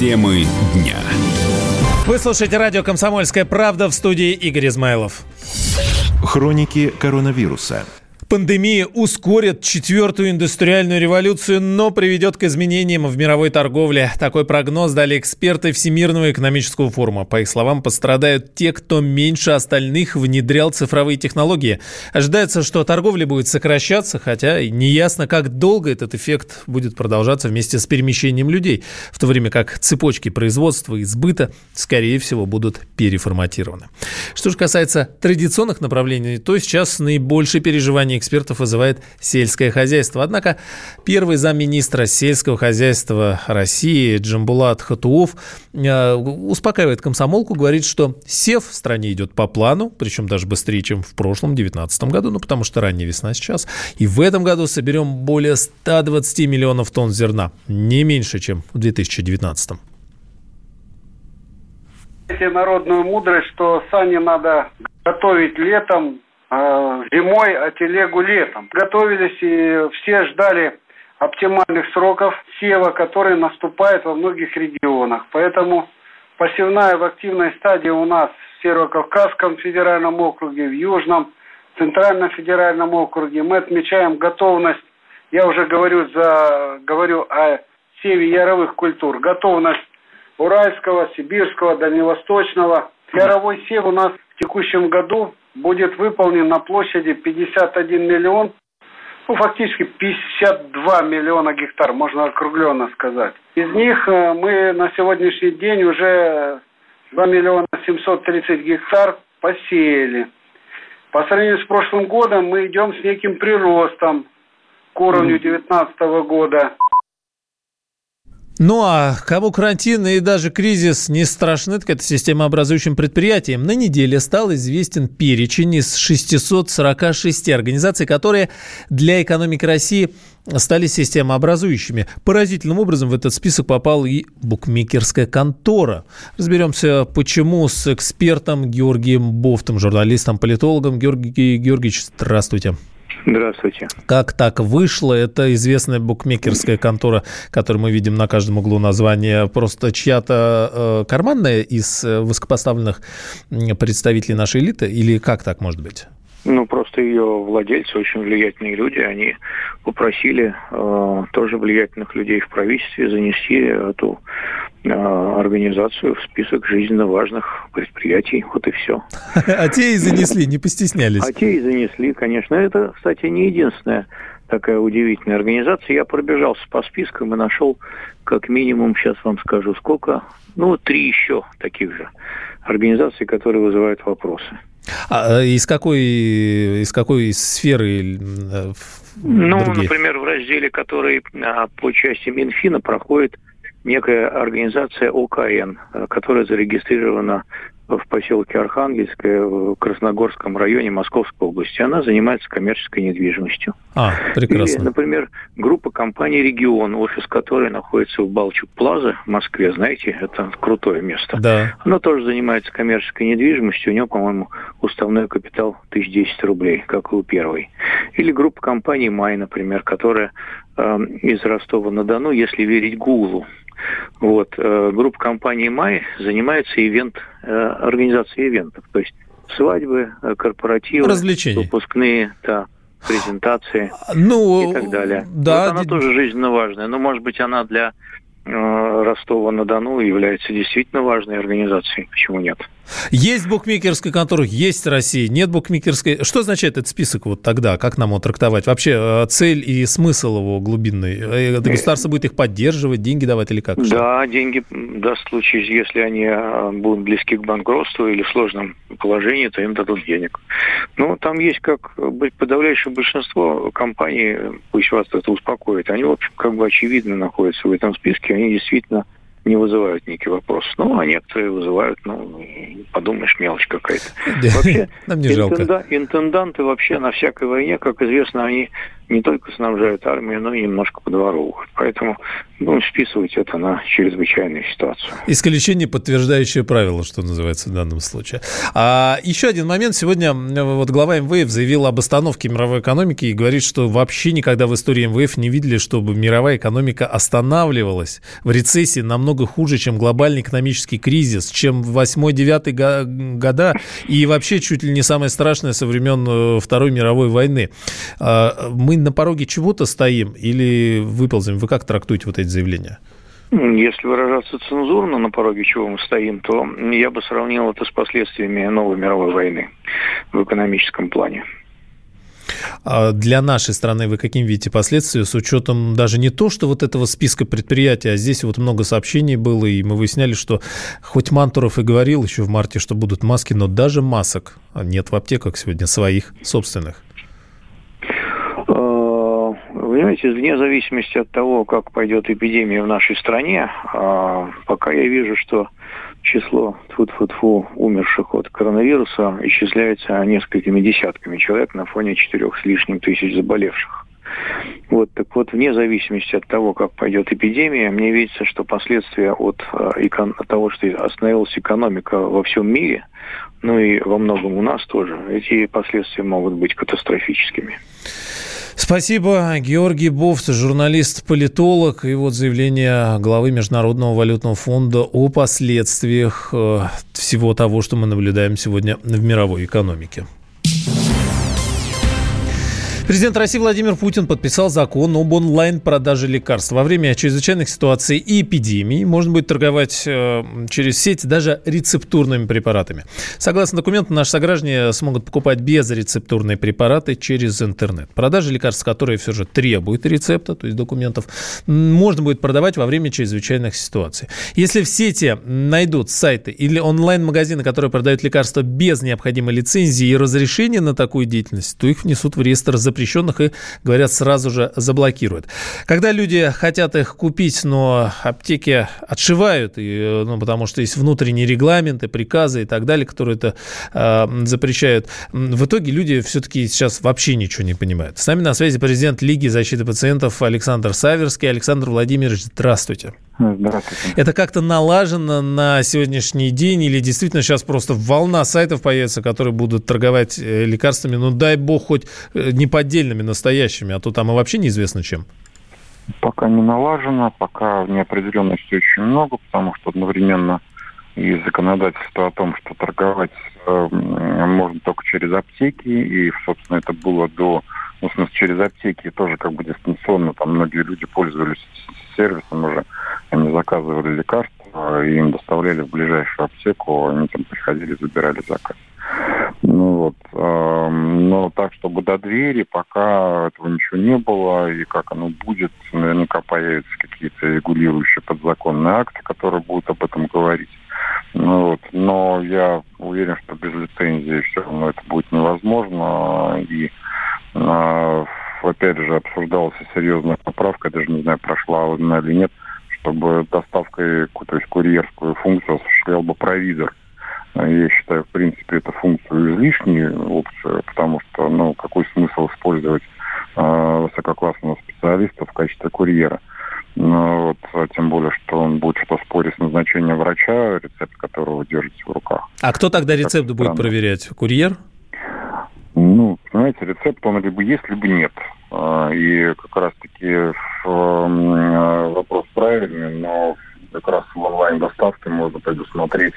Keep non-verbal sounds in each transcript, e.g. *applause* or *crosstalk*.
Темы дня. Вы слушаете радио «Комсомольская правда» в студии Игорь Измайлов. Хроники коронавируса. Пандемия ускорит четвертую индустриальную революцию, но приведет к изменениям в мировой торговле. Такой прогноз дали эксперты Всемирного экономического форума. По их словам, пострадают те, кто меньше остальных внедрял цифровые технологии. Ожидается, что торговля будет сокращаться, хотя неясно, как долго этот эффект будет продолжаться вместе с перемещением людей, в то время как цепочки производства и сбыта, скорее всего, будут переформатированы. Что же касается традиционных направлений, то сейчас наибольшее переживание экспертов вызывает сельское хозяйство. Однако первый замминистра сельского хозяйства России Джамбулат Хатуов э, успокаивает комсомолку, говорит, что сев в стране идет по плану, причем даже быстрее, чем в прошлом, 2019 году, ну потому что ранняя весна сейчас. И в этом году соберем более 120 миллионов тонн зерна, не меньше, чем в 2019. Народную мудрость, что сани надо готовить летом, зимой, а телегу летом. Готовились и все ждали оптимальных сроков сева, который наступает во многих регионах. Поэтому посевная в активной стадии у нас в Северо-Кавказском федеральном округе, в Южном, Центральном федеральном округе. Мы отмечаем готовность, я уже говорю, за, говорю о севе яровых культур, готовность Уральского, Сибирского, Дальневосточного. Яровой сев у нас в текущем году будет выполнен на площади 51 миллион, ну, фактически 52 миллиона гектар, можно округленно сказать. Из них э, мы на сегодняшний день уже 2 миллиона 730 гектар посеяли. По сравнению с прошлым годом мы идем с неким приростом к уровню 2019 года. Ну а кому карантин и даже кризис не страшны, так это системообразующим предприятиям. На неделе стал известен перечень из 646 организаций, которые для экономики России стали системообразующими. Поразительным образом в этот список попал и букмекерская контора. Разберемся, почему с экспертом Георгием Бофтом, журналистом, политологом. Георгий Георгиевич, здравствуйте. Здравствуйте. Как так вышло? Это известная букмекерская контора, которую мы видим на каждом углу названия, просто чья-то э, карманная из э, высокопоставленных представителей нашей элиты? Или как так может быть? Ну, просто ее владельцы, очень влиятельные люди, они попросили э, тоже влиятельных людей в правительстве занести эту э, организацию в список жизненно важных предприятий. Вот и все. *laughs* А те и занесли, не постеснялись. А те и занесли, конечно. Это, кстати, не единственная такая удивительная организация. Я пробежался по спискам и нашел как минимум, сейчас вам скажу, сколько, ну, три еще таких же организаций, которые вызывают вопросы. А из какой, из какой сферы? Э, ну, другие? например, в разделе, который а, по части Минфина проходит некая организация ОКН, э, которая зарегистрирована в поселке Архангельское, в Красногорском районе Московской области. Она занимается коммерческой недвижимостью. А, прекрасно. Или, например, группа компаний «Регион», офис которой находится в Балчук-Плаза в Москве. Знаете, это крутое место. Да. Она тоже занимается коммерческой недвижимостью. У нее, по-моему, уставной капитал 1010 рублей, как и у первой. Или группа компаний «Май», например, которая из Ростова-на-Дону, если верить Гуглу, вот. Э, группа компании «Май» занимается ивент, э, организацией ивентов. То есть свадьбы, э, корпоративы, Развлечения. выпускные, да, презентации ну, и так далее. Да, вот она тоже жизненно важная. Но, может быть, она для Ростова-на-Дону является действительно важной организацией. Почему нет? Есть букмекерская контора, есть Россия, нет букмекерской. Что означает этот список вот тогда? Как нам его трактовать? Вообще э, цель и смысл его глубинный? Э, это государство будет их поддерживать, деньги давать или как? Да, деньги даст в случае, если они э, будут близки к банкротству или в сложном положении, то им дадут денег. Но там есть как подавляющее большинство компаний, пусть вас это успокоит, они, в общем, как бы очевидно находятся в этом списке, они действительно не вызывают некий вопрос. Ну, а некоторые вызывают, ну, подумаешь, мелочь какая-то. Вообще, *laughs* Нам не жалко. интенданты вообще на всякой войне, как известно, они не только снабжают армию, но и немножко подворовывают. Поэтому будем списывать это на чрезвычайную ситуацию. Исключение, подтверждающее правило, что называется в данном случае. А еще один момент. Сегодня вот глава МВФ заявил об остановке мировой экономики и говорит, что вообще никогда в истории МВФ не видели, чтобы мировая экономика останавливалась в рецессии намного хуже, чем глобальный экономический кризис, чем 8-9 года и вообще чуть ли не самое страшное со времен э, Второй мировой войны. А, мы на пороге чего-то стоим или выползем? Вы как трактуете вот эти заявления? Если выражаться цензурно, на пороге чего мы стоим, то я бы сравнил это с последствиями новой мировой войны в экономическом плане. А для нашей страны вы каким видите последствия с учетом даже не то, что вот этого списка предприятий, а здесь вот много сообщений было, и мы выясняли, что хоть Мантуров и говорил еще в марте, что будут маски, но даже масок нет в аптеках сегодня своих, собственных. А, понимаете, вне зависимости от того, как пойдет эпидемия в нашей стране, а, пока я вижу, что число тьфу-тьфу-тьфу умерших от коронавируса исчисляется несколькими десятками человек на фоне четырех с лишним тысяч заболевших. Вот, так вот, вне зависимости от того, как пойдет эпидемия, мне видится, что последствия от, э, того, что остановилась экономика во всем мире, ну и во многом у нас тоже, эти последствия могут быть катастрофическими. Спасибо. Георгий Бовц, журналист-политолог. И вот заявление главы Международного валютного фонда о последствиях э, всего того, что мы наблюдаем сегодня в мировой экономике. Президент России Владимир Путин подписал закон об онлайн-продаже лекарств. Во время чрезвычайных ситуаций и эпидемии можно будет торговать э, через сеть даже рецептурными препаратами. Согласно документу, наши сограждане смогут покупать безрецептурные препараты через интернет. Продажа лекарств, которые все же требуют рецепта, то есть документов, можно будет продавать во время чрезвычайных ситуаций. Если в сети найдут сайты или онлайн-магазины, которые продают лекарства без необходимой лицензии и разрешения на такую деятельность, то их внесут в реестр запрещенных запрещенных и, говорят, сразу же заблокируют. Когда люди хотят их купить, но аптеки отшивают, и, ну, потому что есть внутренние регламенты, приказы и так далее, которые это э, запрещают, в итоге люди все-таки сейчас вообще ничего не понимают. С нами на связи президент Лиги защиты пациентов Александр Саверский. Александр Владимирович, здравствуйте. Здравствуйте. Это как-то налажено на сегодняшний день или действительно сейчас просто волна сайтов появится, которые будут торговать э, лекарствами, ну дай бог хоть э, не поддельными, настоящими, а то там и вообще неизвестно чем? Пока не налажено, пока неопределенности очень много, потому что одновременно и законодательство о том, что торговать э, можно только через аптеки, и, собственно, это было до, ну, в смысле, через аптеки тоже как бы дистанционно, там многие люди пользовались сервисом уже, они заказывали лекарства, и им доставляли в ближайшую аптеку, они там приходили, забирали заказ. Ну вот, э, но так, чтобы до двери, пока этого ничего не было, и как оно будет, наверняка появятся какие-то регулирующие подзаконные акты, которые будут об этом говорить. Ну, вот, но я уверен, что без лицензии все равно это будет невозможно, и э, опять же, обсуждалась серьезная поправка, даже не знаю, прошла она или нет, чтобы доставкой, то есть курьерскую функцию осуществлял бы провизор. Я считаю, в принципе, эту функцию излишнюю опцию, потому что, ну, какой смысл использовать э, высококлассного специалиста в качестве курьера? Ну, вот, а тем более, что он будет что спорить с назначением врача, рецепт которого держите в руках. А кто тогда рецепт будет проверять? Курьер? Ну, понимаете, рецепт, он либо есть, либо нет. А, и как раз-таки вопрос правильный, но как раз в онлайн-доставке можно предусмотреть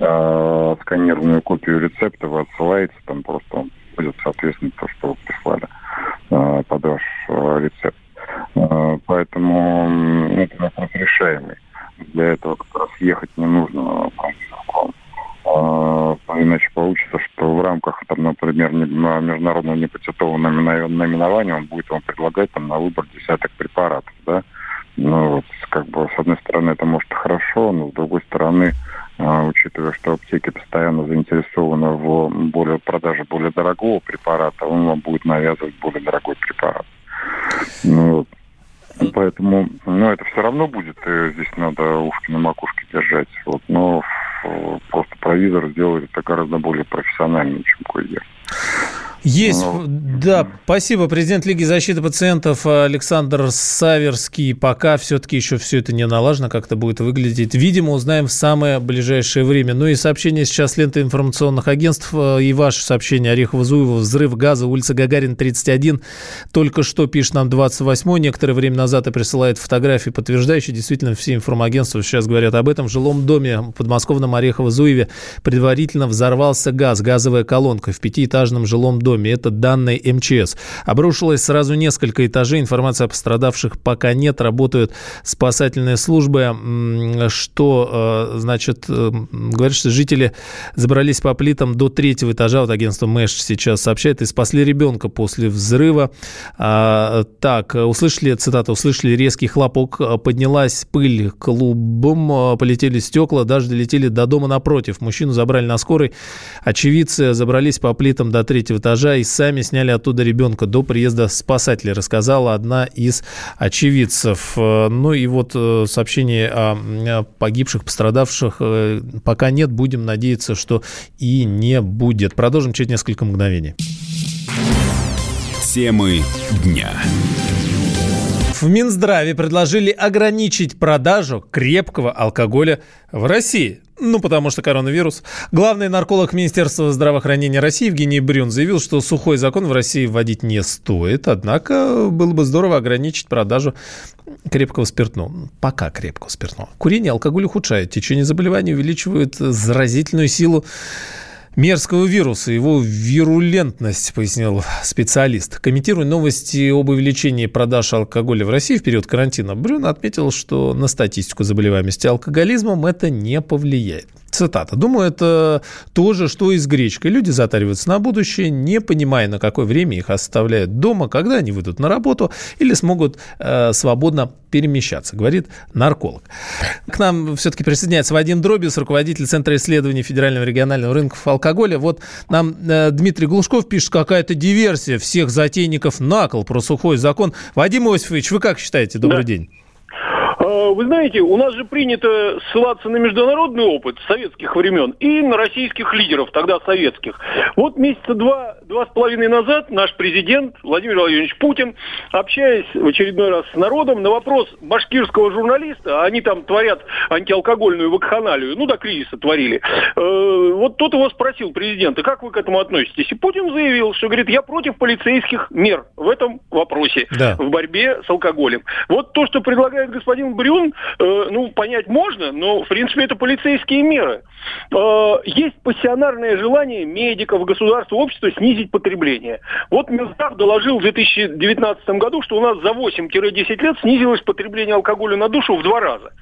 э, сканированную копию рецепта, вы отсылаете, там просто будет, соответственно, то, что вы прислали э, под ваш э, рецепт. Э, поэтому это вопрос решаемый. Для этого как раз ехать не нужно а, иначе получится, что в рамках, там, например, международного непатентованного наименования он будет вам предлагать там, на выбор десяток препаратов. Да? Ну, вот, как бы, с одной стороны, это может хорошо, но с другой стороны, а, учитывая, что аптеки постоянно заинтересованы в более, продаже более дорогого препарата, он вам будет навязывать более дорогой препарат. Ну, вот. Поэтому, ну, это все равно будет, и здесь надо ушки на макушке держать. Вот, но просто тепловизор сделали это гораздо более профессиональным, чем курьер. Есть, ну, да, спасибо. Президент Лиги защиты пациентов Александр Саверский. Пока все-таки еще все это не налажено, как это будет выглядеть. Видимо, узнаем в самое ближайшее время. Ну и сообщение сейчас ленты информационных агентств э, и ваше сообщение Орехово-Зуево. Взрыв газа, улица Гагарин, 31. Только что пишет нам 28 Некоторое время назад и присылает фотографии, подтверждающие. Действительно, все информагентства сейчас говорят об этом. В жилом доме в подмосковном Орехово-Зуеве предварительно взорвался газ, газовая колонка в пятиэтажном жилом доме доме. Это данные МЧС. Обрушилось сразу несколько этажей. Информация о пострадавших пока нет. Работают спасательные службы. Что, э, значит, э, говорят, что жители забрались по плитам до третьего этажа. Вот агентство МЭШ сейчас сообщает. И спасли ребенка после взрыва. А, так, услышали, цитата, услышали резкий хлопок. Поднялась пыль клубом. Полетели стекла. Даже долетели до дома напротив. Мужчину забрали на скорой. Очевидцы забрались по плитам до третьего этажа этажа и сами сняли оттуда ребенка до приезда спасателей, рассказала одна из очевидцев. Э, ну и вот э, сообщение о погибших, пострадавших э, пока нет. Будем надеяться, что и не будет. Продолжим через несколько мгновений. Темы дня. В Минздраве предложили ограничить продажу крепкого алкоголя в России. Ну, потому что коронавирус. Главный нарколог Министерства здравоохранения России Евгений Брюн заявил, что сухой закон в России вводить не стоит, однако было бы здорово ограничить продажу крепкого спиртного. Пока крепкого спиртного. Курение, алкоголь ухудшает течение заболеваний, увеличивает заразительную силу мерзкого вируса, его вирулентность, пояснил специалист. Комментируя новости об увеличении продаж алкоголя в России в период карантина, Брюн отметил, что на статистику заболеваемости алкоголизмом это не повлияет. Цитата. Думаю, это то же, что и с гречкой. Люди затариваются на будущее, не понимая, на какое время их оставляют дома, когда они выйдут на работу или смогут э, свободно перемещаться, говорит нарколог. К нам все-таки присоединяется Вадим Дробис, руководитель Центра исследований Федерального регионального рынков алкоголя. Вот нам э, Дмитрий Глушков пишет, какая-то диверсия всех затейников накол про сухой закон. Вадим Иосифович, вы как считаете? Добрый да. день. А, вы знаете, у нас же принято ссылаться на международный опыт советских времен и на российских лидеров, тогда советских. Вот месяца два, два с половиной назад наш президент Владимир Владимирович Путин, общаясь в очередной раз с народом, на вопрос башкирского журналиста, а они там творят антиалкогольную вакханалию, ну до кризиса творили, э, вот тот его спросил, президента, как вы к этому относитесь? И Путин заявил, что, говорит, я против полицейских мер в этом вопросе, да. в борьбе с алкоголем. Вот то, что предлагает господин Брюн, э, ну, понять можно, но, в принципе, это полицейские меры. Э, есть пассионарное желание медиков, государства, общества снизить потребление. Вот Минздрав доложил в 2019 году, что у нас за 8-10 лет снизилось потребление алкоголя на душу в два раза.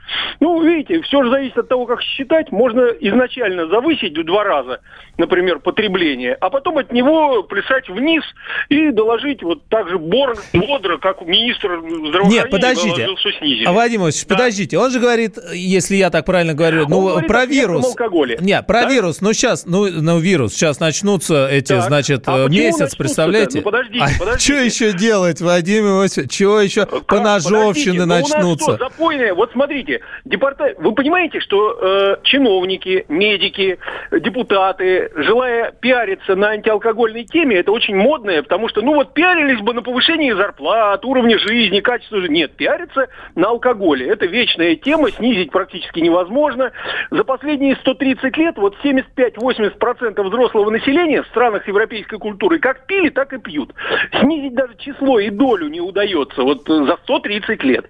Ну, видите, все же зависит от того, как считать. Можно изначально завысить в два раза, например, потребление, а потом от него плясать вниз и доложить вот так же бодро, как министр здравоохранения Нет, подождите. доложил, что снизили. А Вадим Иванович, да. подождите, он же говорит, если я так правильно говорю, ну, говорит про вирус. Алкоголе. Нет, про да? вирус, ну сейчас, ну, ну, вирус, сейчас начнутся эти, так. значит, а месяц, представляете? Ну, подождите, а подождите. Что еще делать, Вадим Иосифович? Что еще? Как? Поножовщины начнутся. Ну, у нас что, запойные? Вот смотрите, департа... вы понимаете, что э, чиновники, медики, депутаты, желая пиариться на антиалкогольной теме, это очень модное, потому что, ну вот, пиарились бы на повышении зарплат, уровня жизни, качества жизни. Нет, пиариться на алкоголе. Это вечная тема, снизить практически невозможно. За последние 130 лет вот 75-80% взрослого населения в странах европейской культуры как пили, так и пьют. Снизить даже число и долю не удается вот за 130 лет.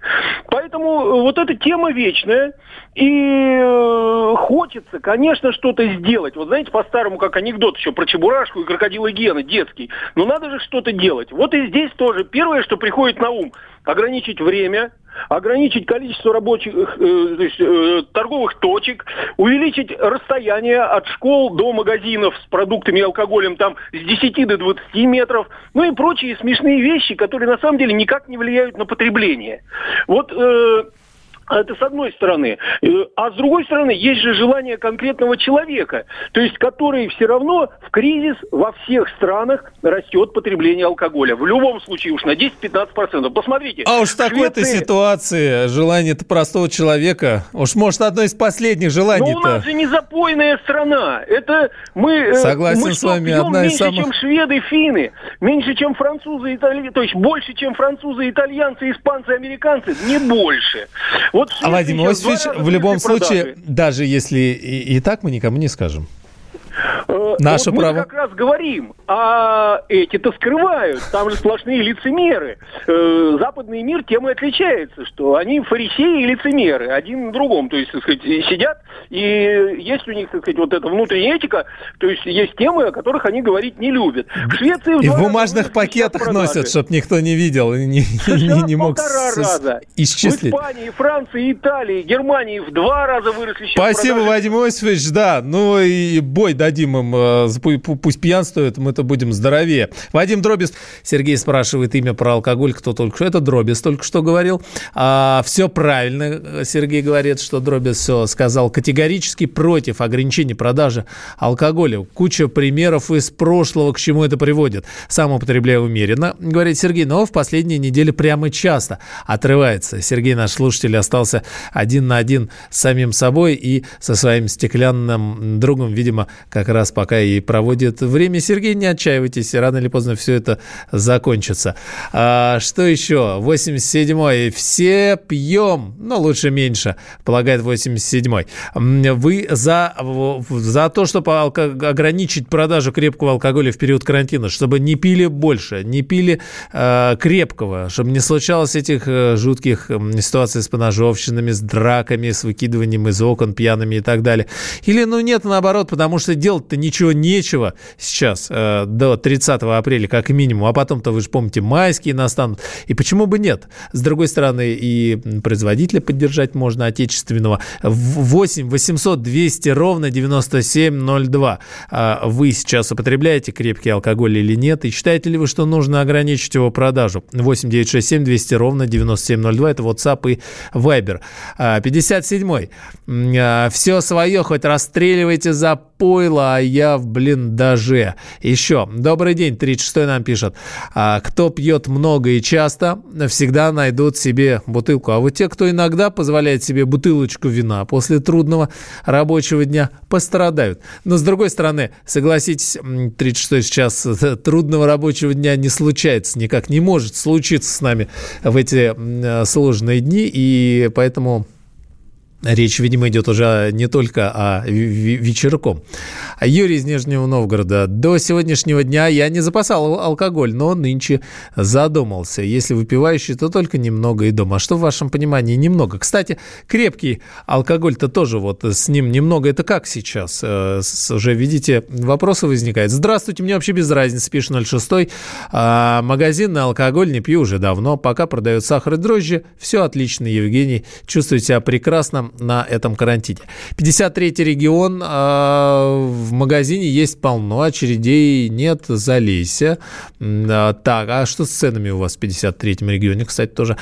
Поэтому вот эта тема вечная. И э, хочется, конечно, что-то сделать. Вот знаете, по-старому, как анекдот еще про Чебурашку и крокодила Гена, детский. Но надо же что-то делать. Вот и здесь тоже первое, что приходит на ум, ограничить время, ограничить количество рабочих, э, э, торговых точек, увеличить расстояние от школ до магазинов с продуктами и алкоголем там с 10 до 20 метров, ну и прочие смешные вещи, которые на самом деле никак не влияют на потребление. Вот э, Это с одной стороны. Э, а с другой стороны, есть же желание конкретного человека, то есть который все равно в кризис во всех странах растет потребление алкоголя. В любом случае уж на 10-15%. Посмотрите. А уж в такой-то ситуации желание-то простого человека, уж может одно из последних желаний Но у нас же не запойная страна. Это мы... Э, Согласен мы с вами, одна из самых... чем шведы, финны, меньше, чем французы, итальянцы, то есть больше, чем французы, итальянцы, испанцы, американцы, не больше. Вот а Вадим Иосифович, в любом случае, даже если и, и так мы никому не скажем. Э, Наше вот право. Мы как раз говорим, а эти-то скрывают. Там же сплошные лицемеры. Э, западный мир тем и отличается, что они фарисеи и лицемеры, один на другом. То есть, так сказать, сидят, и есть у них, так сказать, вот эта внутренняя этика, то есть есть темы, о которых они говорить не любят. В Швеции... В и в бумажных пакетах носят, чтобы никто не видел и не, *laughs* не, не мог раза. исчислить. В Испании, Франции, Италии, Германии в два раза выросли Спасибо, Вадим Иосифович, да. Ну и бой дадим им, э, пусть пьянствуют, мы-то будем здоровее. Вадим Дробис, Сергей спрашивает имя про алкоголь, кто только что, это Дробис только что говорил. А, все правильно, Сергей говорит, что Дробис все сказал, категорически против ограничения продажи алкоголя. Куча примеров из прошлого, к чему это приводит. Сам употребляю умеренно, говорит Сергей, но в последние недели прямо часто отрывается. Сергей, наш слушатель, остался один на один с самим собой и со своим стеклянным другом, видимо, как раз пока и проводит время. Сергей, не отчаивайтесь, рано или поздно все это закончится. А, что еще? 87-й. Все пьем, но лучше меньше, полагает 87-й. Вы за, за то, чтобы ограничить продажу крепкого алкоголя в период карантина, чтобы не пили больше, не пили э, крепкого, чтобы не случалось этих э, жутких ситуаций с поножовщинами, с драками, с выкидыванием из окон пьяными и так далее. Или, ну, нет, наоборот, потому что делать-то ничего нечего сейчас э, до 30 апреля как минимум, а потом-то, вы же помните, майские настанут. И почему бы нет? С другой стороны, и производителя поддержать можно отечественного. 8 800 200 ровно 9702. А вы сейчас употребляете крепкий алкоголь или нет? И считаете ли вы, что нужно ограничить его продажу? 8 967 200 ровно 9702. Это WhatsApp и Viber. 57-й. А, Все свое хоть расстреливайте за пойло, а я в блиндаже. Еще. Добрый день, 36 нам пишет. А, кто пьет много и часто, всегда найдут себе бутылку. А вот те, кто иногда позволяет себе бутылочку вина после трудного рабочего дня, пострадают. Но с другой стороны, согласитесь, 36 сейчас трудного рабочего дня не случается, никак не может случиться с нами в эти сложные дни, и поэтому Речь, видимо, идет уже не только о вечерком. Юрий из Нижнего Новгорода. До сегодняшнего дня я не запасал алкоголь, но нынче задумался. Если выпивающий, то только немного и дома. А что в вашем понимании немного? Кстати, крепкий алкоголь-то тоже вот с ним немного. Это как сейчас? Э, уже, видите, вопросы возникают. Здравствуйте, мне вообще без разницы, пишет 06. А, магазинный алкоголь не пью уже давно. Пока продают сахар и дрожжи. Все отлично, Евгений. Чувствую себя прекрасно на этом карантине. 53-й регион, э, в магазине есть полно, очередей нет, залейся. Э, так, а что с ценами у вас в 53-м регионе, кстати, тоже?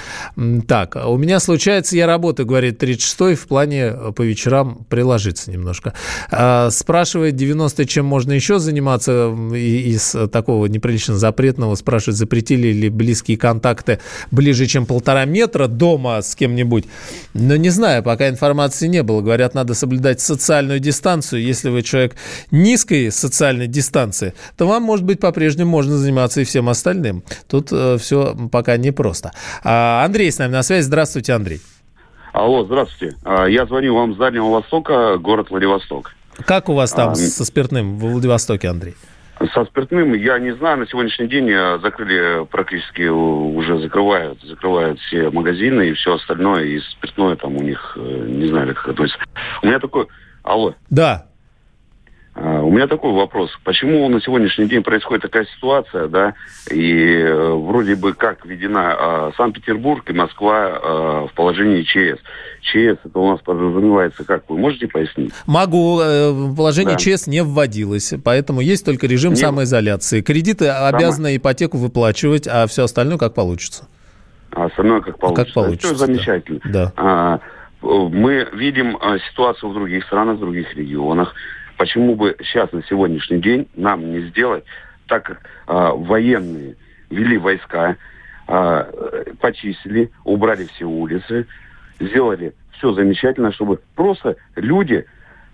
Так, у меня случается, я работаю, говорит 36-й, в плане э, по вечерам приложиться немножко. Э, спрашивает 90 чем можно еще заниматься из такого неприлично запретного, спрашивает, запретили ли близкие контакты ближе, чем полтора метра дома с кем-нибудь. Но не знаю, пока информации не было. Говорят, надо соблюдать социальную дистанцию. Если вы человек низкой социальной дистанции, то вам, может быть, по-прежнему можно заниматься и всем остальным. Тут э, все пока непросто. А Андрей с нами на связи. Здравствуйте, Андрей. Алло, здравствуйте. А, я звоню вам с Дальнего Востока, город Владивосток. Как у вас там а, со спиртным в Владивостоке, Андрей? Со спиртным, я не знаю, на сегодняшний день закрыли практически, уже закрывают, закрывают все магазины и все остальное, и спиртное там у них, э, не знаю, как относится. У меня такой... Алло. Да. А, у меня такой вопрос. Почему на сегодняшний день происходит такая ситуация, да, и э, вроде бы как введена э, Санкт-Петербург и Москва э, в положении ЧС. ЧС это у нас подразумевается как? Вы можете пояснить? Могу. Э, положение да. ЧС не вводилось, поэтому есть только режим не... самоизоляции. Кредиты Само... обязаны ипотеку выплачивать, а все остальное как получится. А остальное как получится. Как получится. Все замечательно. Да. А, мы видим ситуацию в других странах, в других регионах. Почему бы сейчас, на сегодняшний день, нам не сделать, так как а, военные вели войска, а, почистили, убрали все улицы, сделали все замечательно, чтобы просто люди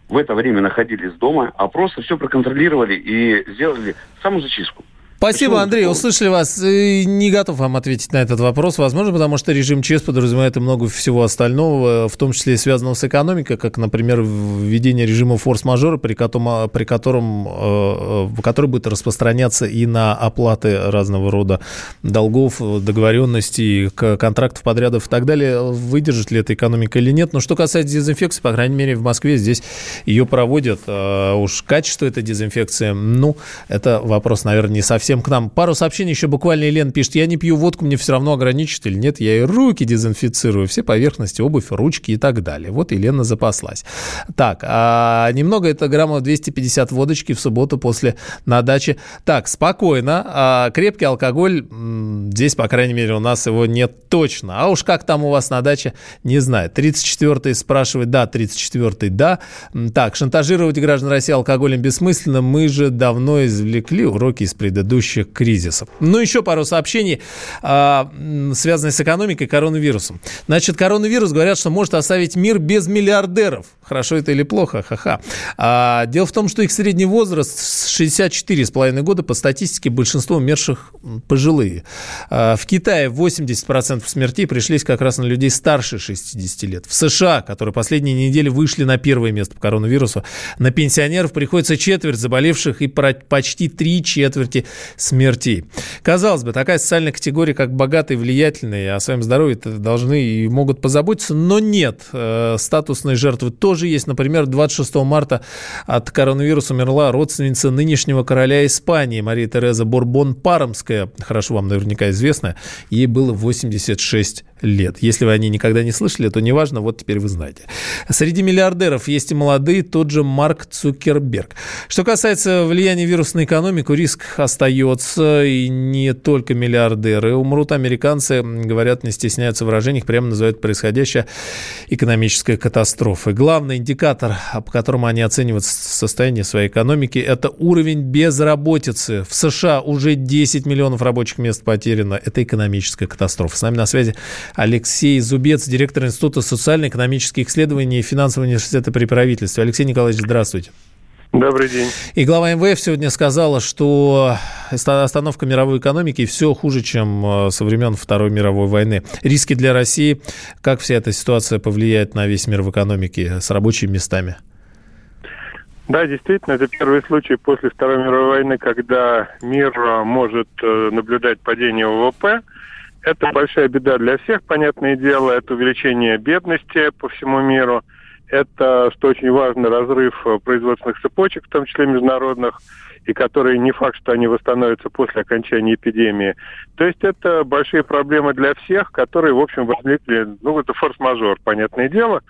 в это время находились дома, а просто все проконтролировали и сделали самозачистку. Спасибо, Почему? Андрей. Услышали вас. Не готов вам ответить на этот вопрос. Возможно, потому что режим ЧС подразумевает и много всего остального, в том числе и связанного с экономикой, как, например, введение режима форс-мажора, при котором, при котором э, э, который будет распространяться и на оплаты разного рода долгов, договоренностей, контрактов, подрядов и так далее. Выдержит ли эта экономика или нет. Но что касается дезинфекции, по крайней мере, в Москве здесь ее проводят. А уж качество этой дезинфекции, ну, это вопрос, наверное, не совсем всем к нам. Пару сообщений еще буквально Елена пишет. Я не пью водку, мне все равно ограничат или нет. Я и руки дезинфицирую, все поверхности, обувь, ручки и так далее. Вот Елена запаслась. Так, а немного это граммов 250 водочки в субботу после на даче. Так, спокойно. А крепкий алкоголь, здесь, по крайней мере, у нас его нет точно. А уж как там у вас на даче, не знаю. 34-й спрашивает, да, 34-й, да. Так, шантажировать граждан России алкоголем бессмысленно. Мы же давно извлекли уроки из предыдущих предыдущих кризисов. Ну, еще пару сообщений, а, связанных с экономикой коронавирусом. Значит, коронавирус, говорят, что может оставить мир без миллиардеров. Хорошо это или плохо? Ха-ха. А, дело в том, что их средний возраст 64,5 года, по статистике, большинство умерших пожилые. А, в Китае 80% смертей пришлись как раз на людей старше 60 лет. В США, которые последние недели вышли на первое место по коронавирусу, на пенсионеров приходится четверть заболевших и почти три четверти смертей. Казалось бы, такая социальная категория, как богатые, влиятельные, о своем здоровье должны и могут позаботиться, но нет. Э, статусные жертвы тоже есть. Например, 26 марта от коронавируса умерла родственница нынешнего короля Испании Мария Тереза Борбон-Пармская, хорошо вам наверняка известная. Ей было 86 лет. Если вы о ней никогда не слышали, то неважно, вот теперь вы знаете. Среди миллиардеров есть и молодые, тот же Марк Цукерберг. Что касается влияния вируса на экономику, риск остается, и не только миллиардеры умрут. Американцы, говорят, не стесняются в выражениях, прямо называют происходящее экономической катастрофой. Главный индикатор, по которому они оценивают состояние своей экономики, это уровень безработицы. В США уже 10 миллионов рабочих мест потеряно. Это экономическая катастрофа. С нами на связи Алексей Зубец, директор Института социально-экономических исследований и финансового университета при правительстве. Алексей Николаевич, здравствуйте. Добрый день. И глава МВФ сегодня сказала, что остановка мировой экономики все хуже, чем э, со времен Второй мировой войны. Риски для России, как вся эта ситуация повлияет на весь мир в экономике с рабочими местами? Да, действительно, это первый случай после Второй мировой войны, когда мир э, может э, наблюдать падение ВВП. Это большая беда для всех, понятное дело. Это увеличение бедности по всему миру. Это, что очень важно, разрыв э, производственных цепочек, в том числе международных, и которые не факт, что они восстановятся после окончания эпидемии. То есть это большие проблемы для всех, которые, в общем, возникли, ну, это форс-мажор, понятное дело.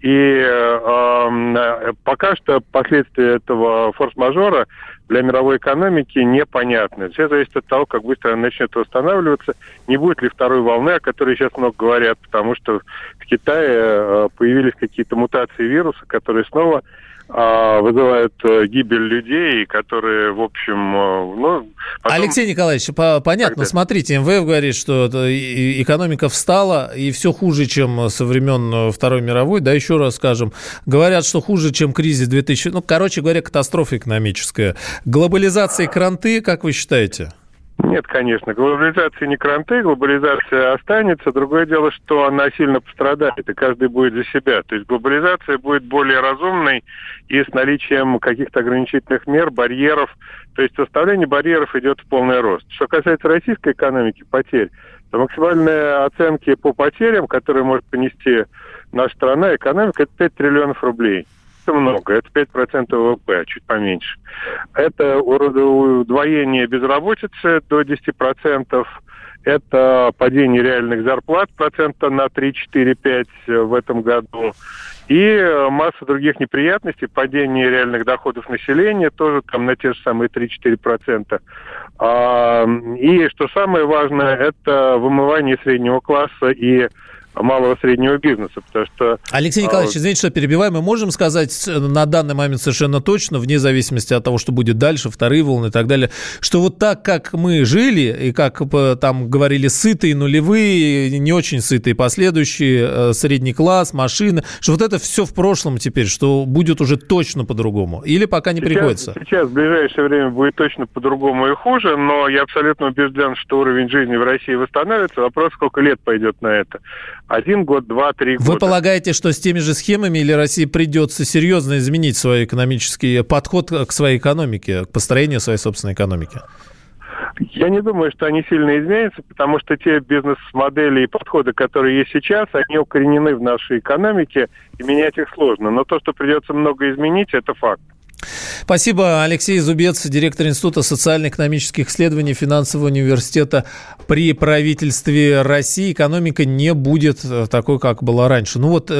И э, пока что последствия этого форс-мажора для мировой экономики непонятны. Все зависит от того, как быстро она начнет восстанавливаться, не будет ли второй волны, о которой сейчас много говорят, потому что в Китае э, появились какие-то мутации вируса, которые снова а, вызывают э, гибель людей, которые, в общем, э, ну... Потом... Алексей Николаевич, по понятно, Тогда... смотрите, МВФ говорит, что экономика встала, и все хуже, чем со времен э, Второй мировой, да, еще раз скажем, говорят, что хуже, чем кризис 2000... Ну, короче говоря, катастрофа экономическая. Глобализация кранты, как вы считаете? Нет, конечно. Глобализация не кранты, глобализация останется. Другое дело, что она сильно пострадает, и каждый будет за себя. То есть глобализация будет более разумной и с наличием каких-то ограничительных мер, барьеров. То есть составление барьеров идет в полный рост. Что касается российской экономики, потерь, то максимальные оценки по потерям, которые может понести наша страна, экономика, это 5 триллионов рублей это много, это 5% ВВП, чуть поменьше. Это удвоение безработицы до 10%, это падение реальных зарплат процента на 3, 4, 5 в этом году. И масса других неприятностей, падение реальных доходов населения тоже там на те же самые 3-4%. А, и что самое важное, это вымывание среднего класса и малого среднего бизнеса, потому что... Алексей а, Николаевич, извините, что перебиваю, мы можем сказать на данный момент совершенно точно, вне зависимости от того, что будет дальше, вторые волны и так далее, что вот так, как мы жили, и как там говорили сытые, нулевые, не очень сытые последующие, э, средний класс, машины, что вот это все в прошлом теперь, что будет уже точно по-другому, или пока не сейчас, приходится? Сейчас, в ближайшее время будет точно по-другому и хуже, но я абсолютно убежден, что уровень жизни в России восстановится. Вопрос, сколько лет пойдет на это один год, два, три года. Вы полагаете, что с теми же схемами или России придется серьезно изменить свой экономический подход к своей экономике, к построению своей собственной экономики? Я не думаю, что они сильно изменятся, потому что те бизнес-модели и подходы, которые есть сейчас, они укоренены в нашей экономике, и менять их сложно. Но то, что придется много изменить, это факт. Спасибо. Алексей Зубец, директор Института социально-экономических исследований Финансового университета при правительстве России. Экономика не будет э, такой, как была раньше. Ну вот э,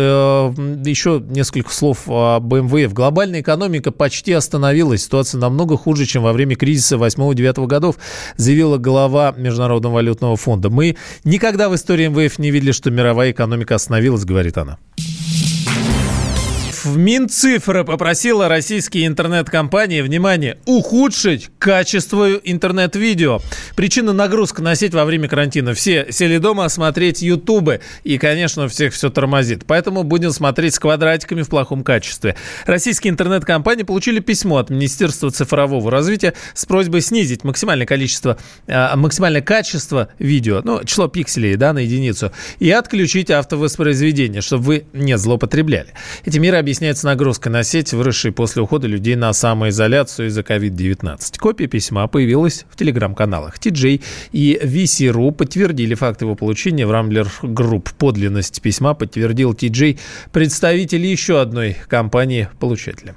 еще несколько слов о БМВФ. Глобальная экономика почти остановилась. Ситуация намного хуже, чем во время кризиса 8-9 годов, заявила глава Международного валютного фонда. Мы никогда в истории МВФ не видели, что мировая экономика остановилась, говорит она в Минцифра попросила российские интернет-компании, внимание, ухудшить качество интернет-видео. Причина нагрузка на сеть во время карантина. Все сели дома смотреть ютубы, и, конечно, всех все тормозит. Поэтому будем смотреть с квадратиками в плохом качестве. Российские интернет-компании получили письмо от Министерства цифрового развития с просьбой снизить максимальное количество, э, максимальное качество видео, ну, число пикселей, да, на единицу, и отключить автовоспроизведение, чтобы вы не злоупотребляли. Эти меры объясняют объясняется нагрузкой на сеть, выросшей после ухода людей на самоизоляцию из-за COVID-19. Копия письма появилась в телеграм-каналах. TJ и VC.ru подтвердили факт его получения в Rambler Group. Подлинность письма подтвердил TJ, представитель еще одной компании-получателя.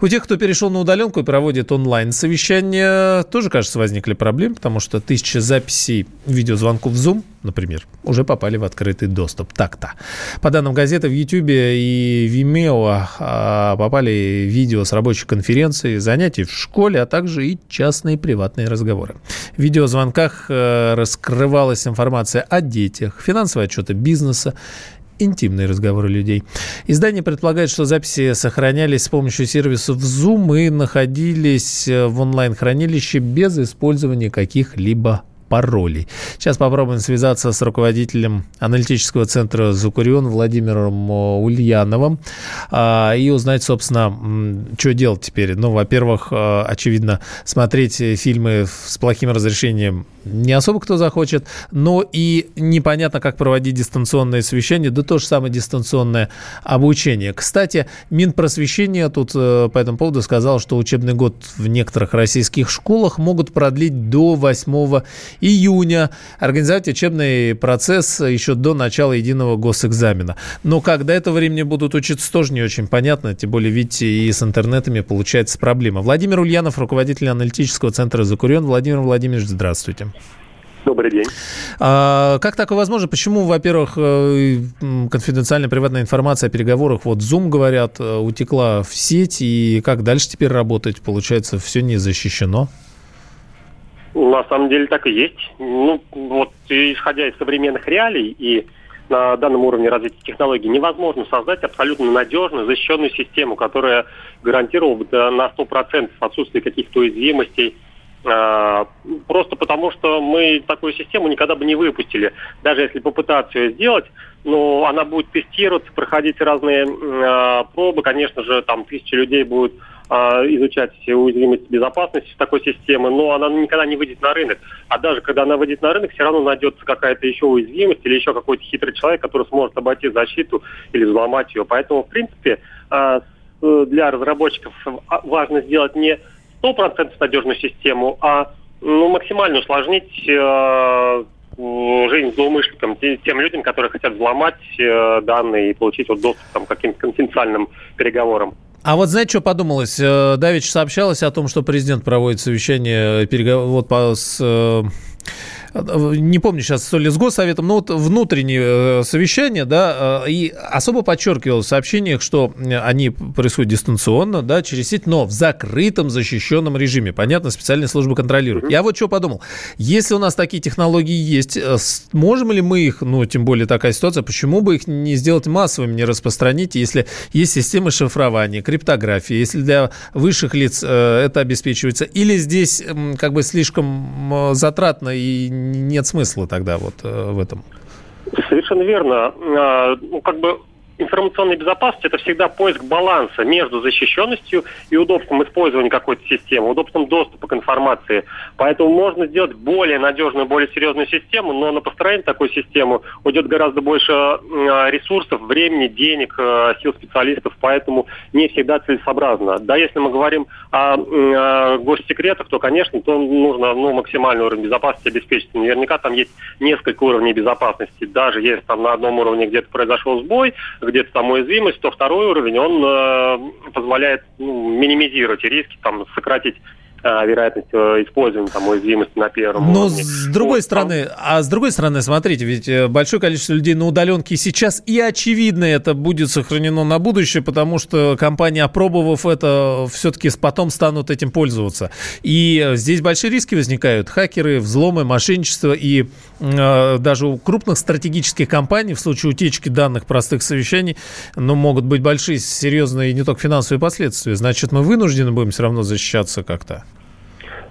У тех, кто перешел на удаленку и проводит онлайн-совещания, тоже, кажется, возникли проблемы, потому что тысяча записей видеозвонков в Zoom например, уже попали в открытый доступ. Так-то. По данным газеты, в YouTube и Vimeo а, попали видео с рабочей конференции, занятий в школе, а также и частные приватные разговоры. В видеозвонках э, раскрывалась информация о детях, финансовые отчеты бизнеса, интимные разговоры людей. Издание предполагает, что записи сохранялись с помощью сервисов Zoom и находились э, в онлайн-хранилище без использования каких-либо паролей. Сейчас попробуем связаться с руководителем аналитического центра «Зукурион» Владимиром э, Ульяновым а, и узнать, собственно, что делать теперь. Ну, во-первых, э, очевидно, смотреть фильмы с плохим разрешением не особо кто захочет, но и непонятно, как проводить дистанционное совещание, да то же самое дистанционное обучение. Кстати, Минпросвещение тут э, по этому поводу сказал, что учебный год в некоторых российских школах могут продлить до 8 июня, организовать учебный процесс еще до начала единого госэкзамена. Но как до этого времени будут учиться, тоже не очень понятно, тем более, видите, и с интернетами получается проблема. Владимир Ульянов, руководитель аналитического центра «Закурен». Владимир Владимирович, здравствуйте. Добрый день. А, как такое возможно? Почему, во-первых, э, конфиденциальная приватная информация о переговорах, вот Zoom, говорят, э, утекла в сеть, и как дальше теперь работать? Получается, все не защищено? На самом деле так и есть. Ну, вот исходя из современных реалий и на данном уровне развития технологий невозможно создать абсолютно надежную, защищенную систему, которая гарантировала бы на 100% отсутствие каких-то уязвимостей, просто потому, что мы такую систему никогда бы не выпустили. Даже если попытаться ее сделать, но она будет тестироваться, проходить разные э, пробы. Конечно же, там тысячи людей будут э, изучать все уязвимости безопасности такой системы, но она никогда не выйдет на рынок. А даже когда она выйдет на рынок, все равно найдется какая-то еще уязвимость или еще какой-то хитрый человек, который сможет обойти защиту или взломать ее. Поэтому, в принципе, э, для разработчиков важно сделать не 100% надежную систему, а ну, максимально усложнить э, жизнь злоумышленникам, тем людям, которые хотят взломать э, данные и получить вот доступ там, к каким-то конфиденциальным переговорам. А вот знаете, что подумалось? Э, Давич сообщалось о том, что президент проводит совещание, переговор, вот по, с не помню сейчас, то ли с Госсоветом, но вот внутренние совещания, да, и особо подчеркивал в сообщениях, что они происходят дистанционно, да, через сеть, но в закрытом защищенном режиме. Понятно, специальные службы контролируют. Я вот что подумал. Если у нас такие технологии есть, можем ли мы их, ну, тем более такая ситуация, почему бы их не сделать массовыми, не распространить, если есть системы шифрования, криптографии, если для высших лиц э, это обеспечивается, или здесь э, как бы слишком э, затратно и нет смысла тогда вот э, в этом? Совершенно верно. А, ну, как бы информационная безопасность – это всегда поиск баланса между защищенностью и удобством использования какой-то системы, удобством доступа к информации. Поэтому можно сделать более надежную, более серьезную систему, но на построение такой системы уйдет гораздо больше ресурсов, времени, денег, э, сил специалистов, поэтому не всегда целесообразно. Да, если мы говорим о, о госсекретах, то, конечно, то нужно ну, максимальный уровень безопасности обеспечить. Наверняка там есть несколько уровней безопасности. Даже если там на одном уровне где-то произошел сбой, где-то там уязвимость, то второй уровень, он э, позволяет ну, минимизировать риски, там, сократить вероятность э, использования там, уязвимости на первом Но уровне. с другой вот, стороны, а с другой стороны, смотрите, ведь э, большое количество людей на удаленке сейчас, и очевидно это будет сохранено на будущее, потому что компании, опробовав это, все-таки потом станут этим пользоваться. И здесь большие риски возникают. Хакеры, взломы, мошенничество, и э, даже у крупных стратегических компаний в случае утечки данных простых совещаний, ну, могут быть большие, серьезные, не только финансовые последствия. Значит, мы вынуждены будем все равно защищаться как-то.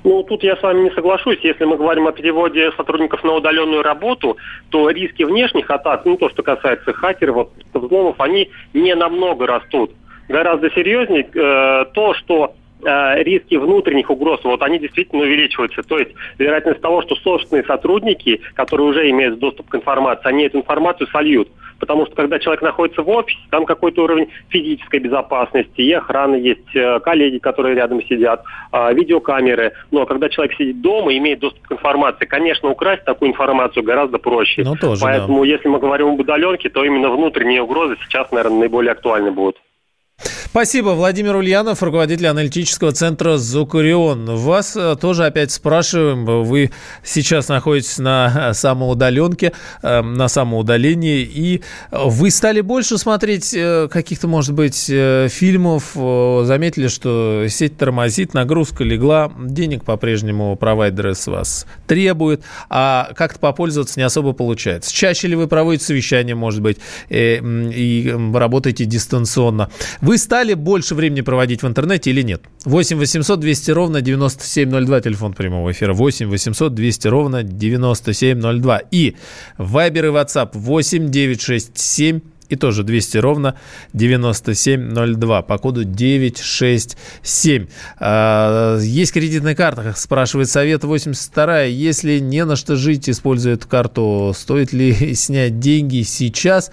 Ну, тут я с вами не соглашусь. Если мы говорим о переводе сотрудников на удаленную работу, то риски внешних атак, ну, то, что касается хакеров, взломов, они не намного растут. Гораздо серьезнее э, то, что э, риски внутренних угроз, вот они действительно увеличиваются. То есть вероятность того, что собственные сотрудники, которые уже имеют доступ к информации, они эту информацию сольют. Потому что когда человек находится в офисе, там какой-то уровень физической безопасности, и охраны есть, э, коллеги, которые рядом сидят, э, видеокамеры. Но когда человек сидит дома и имеет доступ к информации, конечно, украсть такую информацию гораздо проще. Ну, тоже, Поэтому, да. если мы говорим об удаленке, то именно внутренние угрозы сейчас, наверное, наиболее актуальны будут. Спасибо. Владимир Ульянов, руководитель аналитического центра «Зукурион». Вас э, тоже опять спрашиваем. Вы сейчас находитесь на э, самоудаленке, э, на самоудалении, и вы стали больше смотреть каких-то, может быть, фильмов, заметили, что сеть тормозит, нагрузка легла, денег по-прежнему провайдеры с вас требуют, а как-то попользоваться не особо получается. Чаще ли вы проводите совещания, может быть, и работаете дистанционно? Вы стали больше времени проводить в интернете или нет? 8 800 200 ровно 9702, телефон прямого эфира. 8 800 200 ровно 9702. И Вайбер и WhatsApp 8 967 и тоже 200 ровно 9702 по коду 967. А, есть кредитная карта, спрашивает совет 82. Если не на что жить, используя эту карту, стоит ли *laughs* снять деньги сейчас?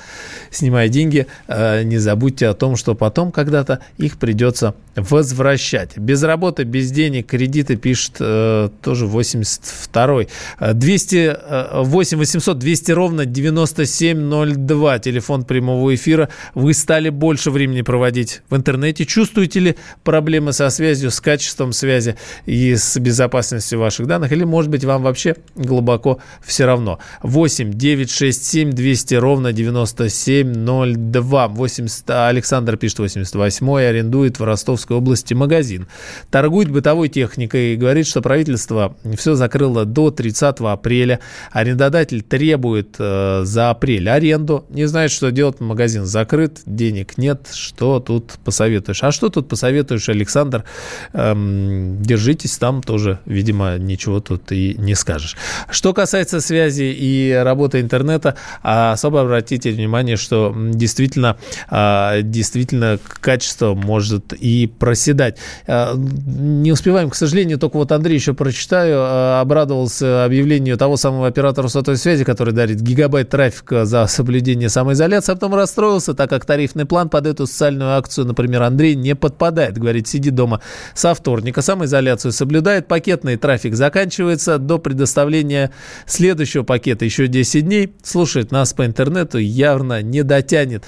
Снимая деньги, а, не забудьте о том, что потом когда-то их придется возвращать. Без работы, без денег, кредиты пишет э, тоже 82 200, 8 800 200 ровно 9702 телефон прямого эфира. Вы стали больше времени проводить в интернете. Чувствуете ли проблемы со связью, с качеством связи и с безопасностью ваших данных? Или, может быть, вам вообще глубоко все равно? 8 967 200 ровно 9702 80, Александр пишет 88 арендует в Ростовской области магазин. Торгует бытовой техникой и говорит, что правительство все закрыло до 30 апреля. Арендодатель требует э, за апрель аренду. Не знает, что делать. Магазин закрыт, денег нет. Что тут посоветуешь? А что тут посоветуешь, Александр? Эм, держитесь там тоже. Видимо, ничего тут и не скажешь. Что касается связи и работы интернета, особо обратите внимание, что действительно, а, действительно качество может и проседать. Э, не успеваем, к сожалению, только вот Андрей еще прочитаю, э, обрадовался объявлению того самого оператора сотовой связи, который дарит гигабайт трафика за соблюдение самоизоляции, а потом расстроился, так как тарифный план под эту социальную акцию, например, Андрей не подпадает. Говорит, сиди дома со вторника, самоизоляцию соблюдает, пакетный трафик заканчивается до предоставления следующего пакета еще 10 дней. Слушает нас по интернету явно не дотянет.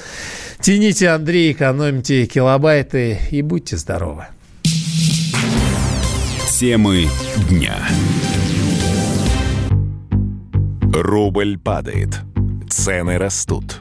Тяните, Андрей, экономьте килобайты и будьте здоровы. Темы дня. Рубль падает. Цены растут.